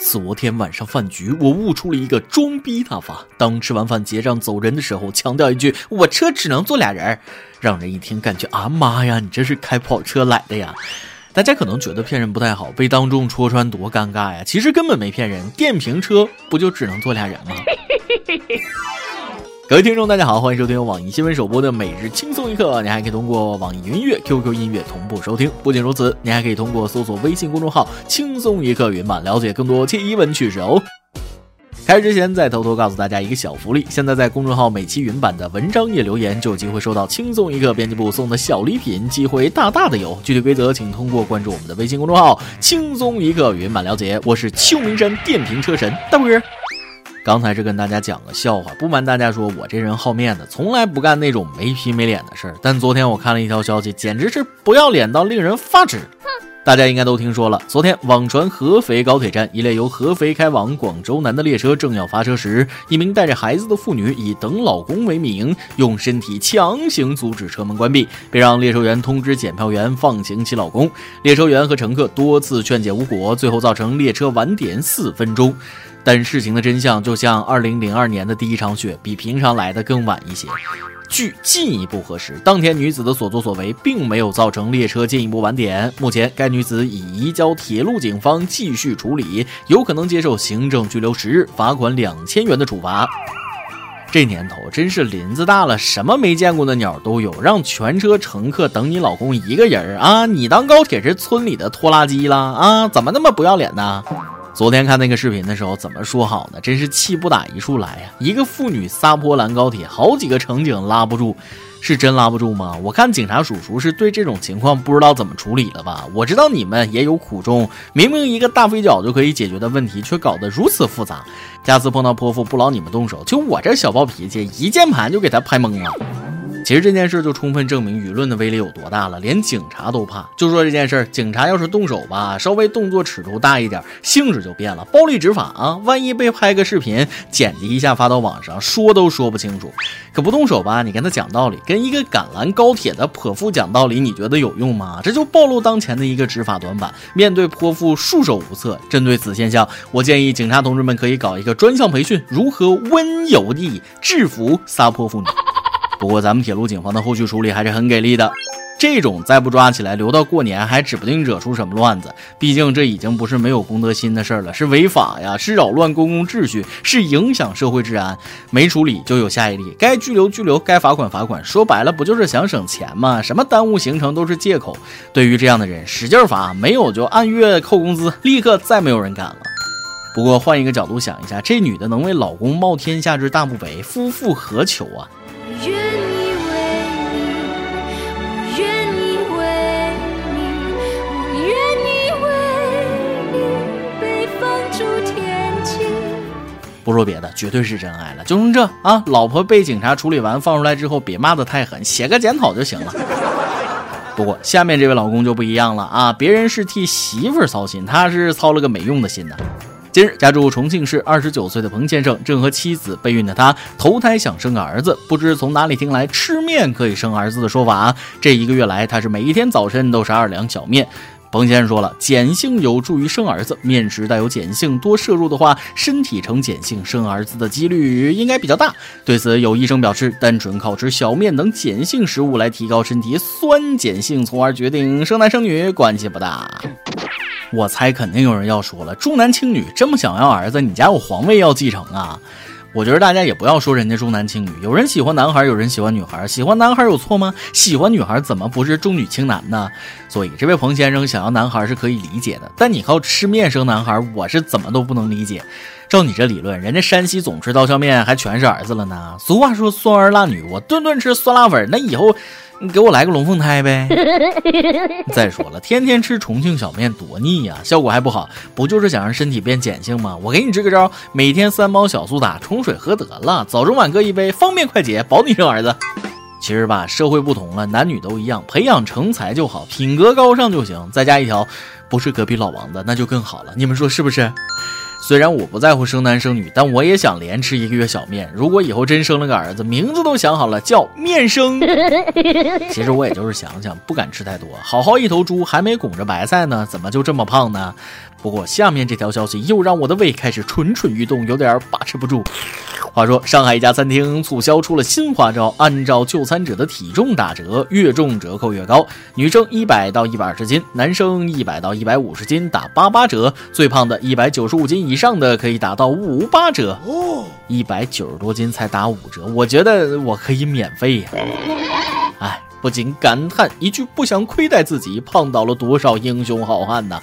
昨天晚上饭局，我悟出了一个装逼大法。当吃完饭结账走人的时候，强调一句：“我车只能坐俩人。”让人一听感觉啊妈呀，你这是开跑车来的呀！大家可能觉得骗人不太好，被当众戳穿多尴尬呀。其实根本没骗人，电瓶车不就只能坐俩人吗？嘿嘿嘿嘿各位听众，大家好，欢迎收听由网易新闻首播的每日轻松一刻。你还可以通过网易云音乐、QQ 音乐同步收听。不仅如此，你还可以通过搜索微信公众号“轻松一刻”云版了解更多奇闻趣事哦。开始之前，再偷偷告诉大家一个小福利：现在在公众号每期云版的文章页留言，就有机会收到轻松一刻编辑部送的小礼品，机会大大的有。具体规则请通过关注我们的微信公众号“轻松一刻”云版了解。我是秋名山电瓶车神大波。刚才是跟大家讲个笑话，不瞒大家说，我这人好面子，从来不干那种没皮没脸的事儿。但昨天我看了一条消息，简直是不要脸到令人发指。大家应该都听说了，昨天网传合肥高铁站一列由合肥开往广州南的列车正要发车时，一名带着孩子的妇女以等老公为名，用身体强行阻止车门关闭，并让列车员通知检票员放行其老公。列车员和乘客多次劝解无果，最后造成列车晚点四分钟。但事情的真相就像2002年的第一场雪，比平常来的更晚一些。据进一步核实，当天女子的所作所为并没有造成列车进一步晚点。目前，该女子已移交铁路警方继续处理，有可能接受行政拘留十日、罚款两千元的处罚。这年头真是林子大了，什么没见过的鸟都有。让全车乘客等你老公一个人啊？你当高铁是村里的拖拉机了啊？怎么那么不要脸呢？昨天看那个视频的时候，怎么说好呢？真是气不打一处来呀！一个妇女撒泼拦高铁，好几个乘警拉不住，是真拉不住吗？我看警察叔叔是对这种情况不知道怎么处理了吧？我知道你们也有苦衷，明明一个大飞脚就可以解决的问题，却搞得如此复杂。下次碰到泼妇，不劳你们动手，就我这小暴脾气，一键盘就给他拍懵了。其实这件事就充分证明舆论的威力有多大了，连警察都怕。就说这件事，警察要是动手吧，稍微动作尺度大一点，性质就变了，暴力执法啊！万一被拍个视频，剪辑一下发到网上，说都说不清楚。可不动手吧，你跟他讲道理，跟一个赶拦高铁的泼妇讲道理，你觉得有用吗？这就暴露当前的一个执法短板。面对泼妇束手无策，针对此现象，我建议警察同志们可以搞一个专项培训，如何温柔地制服撒泼妇女。不过咱们铁路警方的后续处理还是很给力的，这种再不抓起来，留到过年还指不定惹出什么乱子。毕竟这已经不是没有公德心的事儿了，是违法呀，是扰乱公共秩序，是影响社会治安。没处理就有下一例，该拘留拘留，该罚款罚款。说白了，不就是想省钱吗？什么耽误行程都是借口。对于这样的人，使劲罚，没有就按月扣工资，立刻再没有人敢了。不过换一个角度想一下，这女的能为老公冒天下之大不韪，夫复何求啊？不说别的，绝对是真爱了。就从这啊，老婆被警察处理完放出来之后，别骂得太狠，写个检讨就行了。不过下面这位老公就不一样了啊，别人是替媳妇儿操心，他是操了个没用的心呢。近日，家住重庆市二十九岁的彭先生正和妻子备孕的他投胎想生个儿子，不知从哪里听来吃面可以生儿子的说法。这一个月来，他是每一天早晨都是二两小面。彭先生说了，碱性有助于生儿子，面食带有碱性，多摄入的话，身体呈碱性，生儿子的几率应该比较大。对此，有医生表示，单纯靠吃小面等碱性食物来提高身体酸碱性，从而决定生男生女，关系不大。我猜肯定有人要说了，重男轻女，这么想要儿子，你家有皇位要继承啊？我觉得大家也不要说人家重男轻女，有人喜欢男孩，有人喜欢女孩，喜欢男孩有错吗？喜欢女孩怎么不是重女轻男呢？所以这位彭先生想要男孩是可以理解的，但你靠吃面生男孩，我是怎么都不能理解。照你这理论，人家山西总吃刀削面，还全是儿子了呢。俗话说酸儿辣女，我顿顿吃酸辣粉，那以后。你给我来个龙凤胎呗！再说了，天天吃重庆小面多腻呀，效果还不好，不就是想让身体变碱性吗？我给你支个招，每天三包小苏打冲水喝得了，早中晚各一杯，方便快捷，保你生儿子。其实吧，社会不同了，男女都一样，培养成才就好，品格高尚就行。再加一条，不是隔壁老王的那就更好了，你们说是不是？虽然我不在乎生男生女，但我也想连吃一个月小面。如果以后真生了个儿子，名字都想好了，叫面生。其实我也就是想想，不敢吃太多。好好一头猪，还没拱着白菜呢，怎么就这么胖呢？不过下面这条消息又让我的胃开始蠢蠢欲动，有点把持不住。话说，上海一家餐厅促销出了新花招，按照就餐者的体重打折，越重折扣越高。女生一百到一百二十斤，男生一百到一百五十斤打八八折，最胖的一百九十五斤以上的可以打到五八折。哦，一百九十多斤才打五折，我觉得我可以免费呀。哎，不禁感叹一句：不想亏待自己，胖倒了多少英雄好汉呐！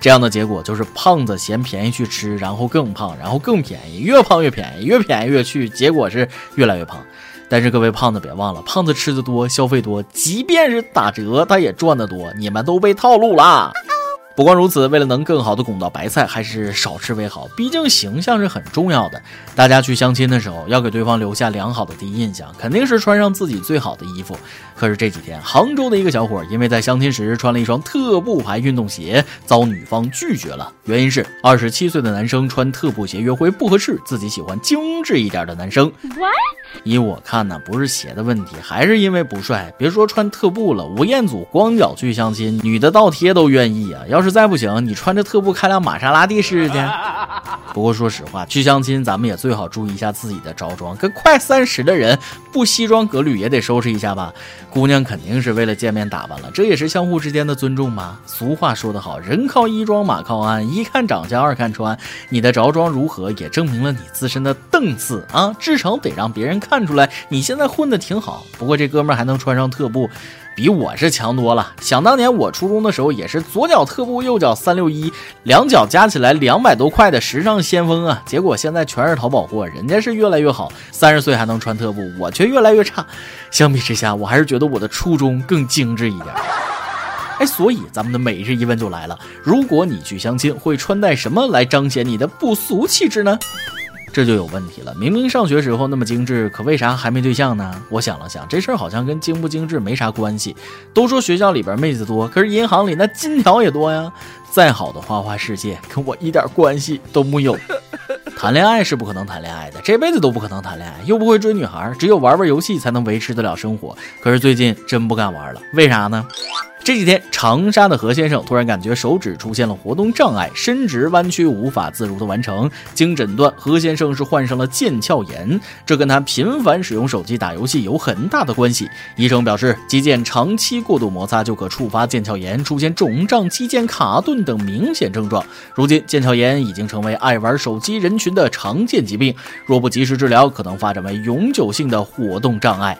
这样的结果就是胖子嫌便宜去吃，然后更胖，然后更便宜，越胖越便宜，越便宜越去，结果是越来越胖。但是各位胖子别忘了，胖子吃的多，消费多，即便是打折，他也赚得多。你们都被套路啦。不光如此，为了能更好的拱到白菜，还是少吃为好。毕竟形象是很重要的。大家去相亲的时候，要给对方留下良好的第一印象，肯定是穿上自己最好的衣服。可是这几天，杭州的一个小伙因为在相亲时穿了一双特步牌运动鞋，遭女方拒绝了。原因是二十七岁的男生穿特步鞋约会不合适，自己喜欢精致一点的男生。依我看呢，不是鞋的问题，还是因为不帅。别说穿特步了，吴彦祖光脚去相亲，女的倒贴都愿意啊。要是再不行，你穿着特步开辆玛莎拉蒂试试去。不过说实话，去相亲咱们也最好注意一下自己的着装。跟快三十的人不西装革履也得收拾一下吧。姑娘肯定是为了见面打扮了，这也是相互之间的尊重嘛。俗话说得好，人靠衣装，马靠鞍，一看长相，二看穿。你的着装如何，也证明了你自身的档次啊。至少得让别人看出来你现在混的挺好。不过这哥们还能穿上特步。比我是强多了。想当年我初中的时候，也是左脚特步，右脚三六一，两脚加起来两百多块的时尚先锋啊。结果现在全是淘宝货，人家是越来越好，三十岁还能穿特步，我却越来越差。相比之下，我还是觉得我的初中更精致一点。哎，所以咱们的每日一问就来了：如果你去相亲，会穿戴什么来彰显你的不俗气质呢？这就有问题了，明明上学时候那么精致，可为啥还没对象呢？我想了想，这事儿好像跟精不精致没啥关系。都说学校里边妹子多，可是银行里那金条也多呀。再好的花花世界，跟我一点关系都没有。谈恋爱是不可能谈恋爱的，这辈子都不可能谈恋爱，又不会追女孩，只有玩玩游戏才能维持得了生活。可是最近真不敢玩了，为啥呢？这几天，长沙的何先生突然感觉手指出现了活动障碍，伸直弯曲无法自如的完成。经诊断，何先生是患上了腱鞘炎，这跟他频繁使用手机打游戏有很大的关系。医生表示，肌腱长期过度摩擦就可触发腱鞘炎，出现肿胀、肌腱卡顿等明显症状。如今，腱鞘炎已经成为爱玩手机人群的常见疾病，若不及时治疗，可能发展为永久性的活动障碍。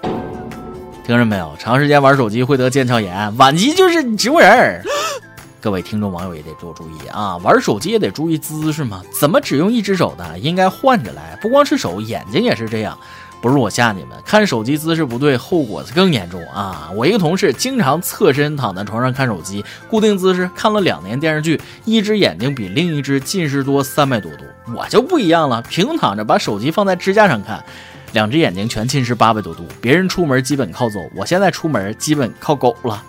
听着没有？长时间玩手机会得腱鞘炎，晚期就是植物人儿。各位听众网友也得多注意啊！玩手机也得注意姿势嘛，怎么只用一只手的？应该换着来。不光是手，眼睛也是这样。不是我吓你们，看手机姿势不对，后果更严重啊！我一个同事经常侧身躺在床上看手机，固定姿势看了两年电视剧，一只眼睛比另一只近视多三百多度。我就不一样了，平躺着把手机放在支架上看。两只眼睛全近视八百多度，别人出门基本靠走，我现在出门基本靠狗了。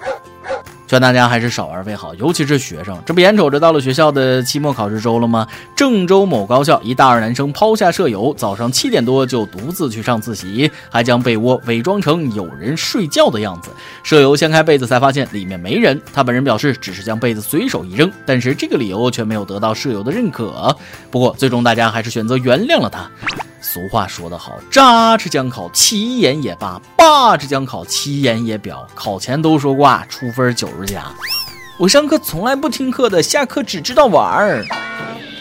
劝大家还是少玩为好，尤其是学生。这不眼瞅着到了学校的期末考试周了吗？郑州某高校一大二男生抛下舍友，早上七点多就独自去上自习，还将被窝伪装成有人睡觉的样子。舍友掀开被子才发现里面没人，他本人表示只是将被子随手一扔，但是这个理由却没有得到舍友的认可。不过最终大家还是选择原谅了他。俗话说得好，扎吃将考，其言也罢；罢吃将考，其言也表。考前都说挂，出分九十加。我上课从来不听课的，下课只知道玩儿。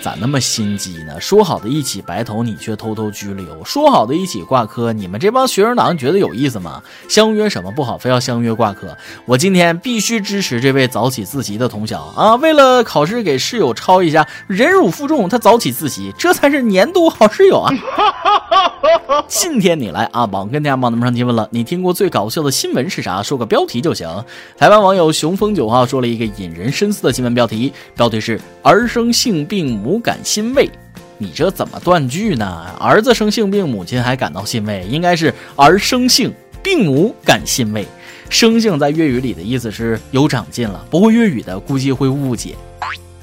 咋那么心机呢？说好的一起白头，你却偷偷拘留；说好的一起挂科，你们这帮学生党觉得有意思吗？相约什么不好，非要相约挂科？我今天必须支持这位早起自习的同学啊！为了考试给室友抄一下，忍辱负重，他早起自习，这才是年度好室友啊！今天你来阿榜跟大家忙得上提问了，你听过最搞笑的新闻是啥？说个标题就行。台湾网友雄风九号说了一个引人深思的新闻标题，标题是儿生性病母。感欣慰，你这怎么断句呢？儿子生性病，母亲还感到欣慰，应该是儿生性病母感欣慰。生性在粤语里的意思是有长进了，不会粤语的估计会误解。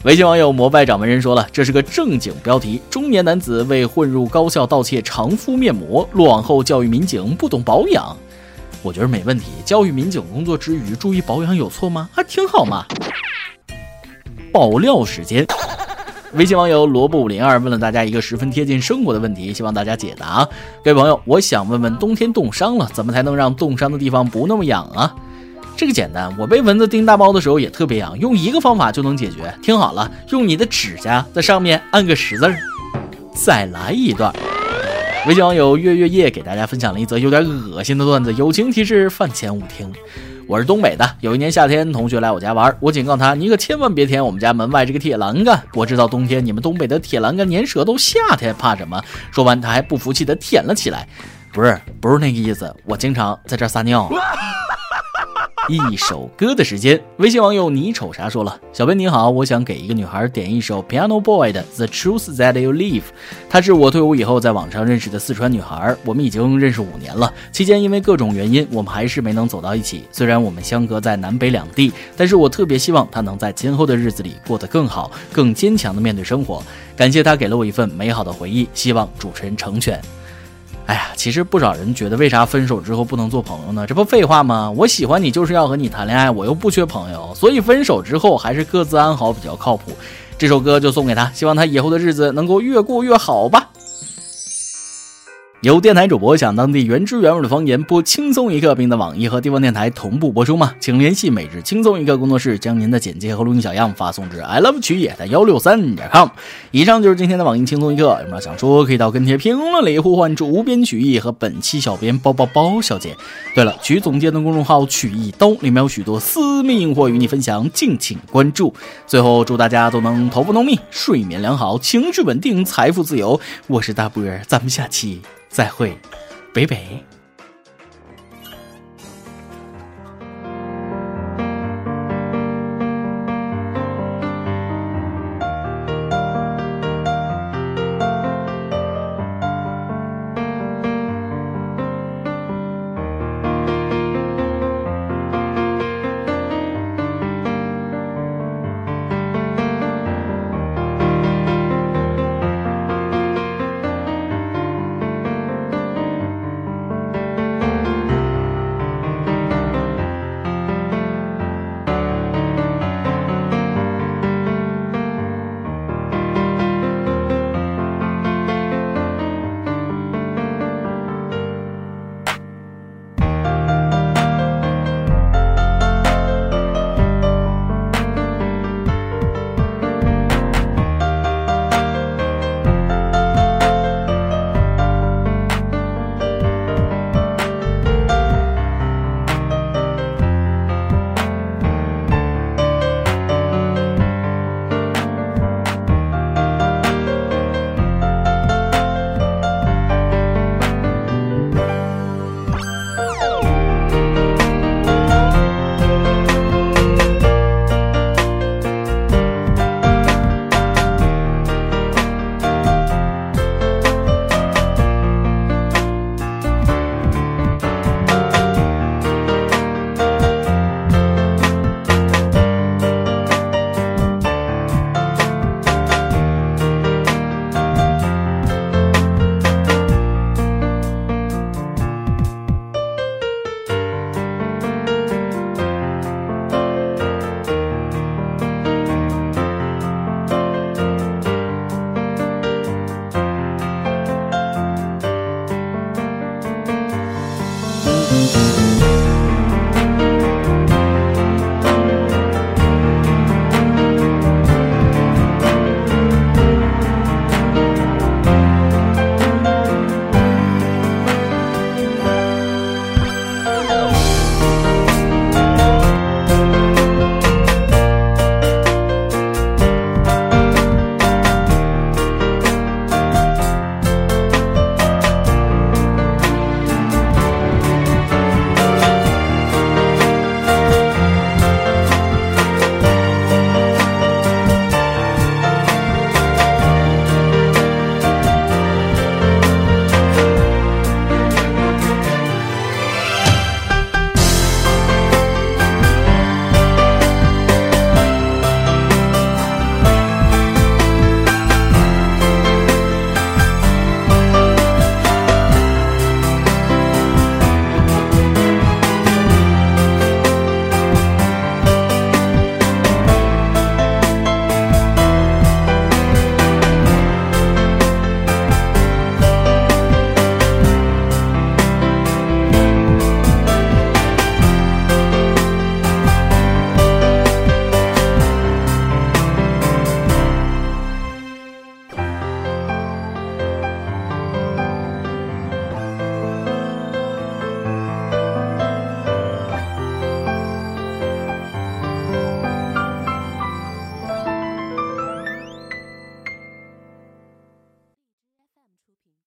微信网友膜拜掌门人说了，这是个正经标题：中年男子为混入高校盗窃常敷面膜，落网后教育民警不懂保养。我觉得没问题，教育民警工作之余注意保养有错吗？还挺好嘛。爆料时间。微信网友萝卜五零二问了大家一个十分贴近生活的问题，希望大家解答。各位朋友，我想问问，冬天冻伤了，怎么才能让冻伤的地方不那么痒啊？这个简单，我被蚊子叮大包的时候也特别痒，用一个方法就能解决。听好了，用你的指甲在上面按个十字儿。再来一段。微信网友月月夜给大家分享了一则有点恶心的段子，友情提示：饭前勿听。我是东北的，有一年夏天，同学来我家玩，我警告他，你可千万别舔我们家门外这个铁栏杆。我知道冬天你们东北的铁栏杆粘舌头，夏天怕什么？说完，他还不服气的舔了起来。不是，不是那个意思，我经常在这撒尿。一首歌的时间，微信网友你瞅啥说了？小编你好，我想给一个女孩点一首 Piano Boy 的 The Truth That You Leave。她是我退伍以后在网上认识的四川女孩，我们已经认识五年了。期间因为各种原因，我们还是没能走到一起。虽然我们相隔在南北两地，但是我特别希望她能在今后的日子里过得更好，更坚强的面对生活。感谢她给了我一份美好的回忆，希望主持人成全。哎呀，其实不少人觉得，为啥分手之后不能做朋友呢？这不废话吗？我喜欢你就是要和你谈恋爱，我又不缺朋友，所以分手之后还是各自安好比较靠谱。这首歌就送给他，希望他以后的日子能够越过越好吧。有电台主播想当地原汁原味的方言播轻松一刻，并在网易和地方电台同步播出吗？请联系每日轻松一刻工作室，将您的简介和录音小样发送至 i love 曲野的幺六三点 com。以上就是今天的网易轻松一刻，有什么想说可以到跟帖评论里呼唤主编曲艺和本期小编包包包小姐。对了，曲总监的公众号曲一刀里面有许多私密硬货与你分享，敬请关注。最后祝大家都能头发浓密，睡眠良好，情绪稳定，财富自由。我是大波儿，咱们下期。再会，北北。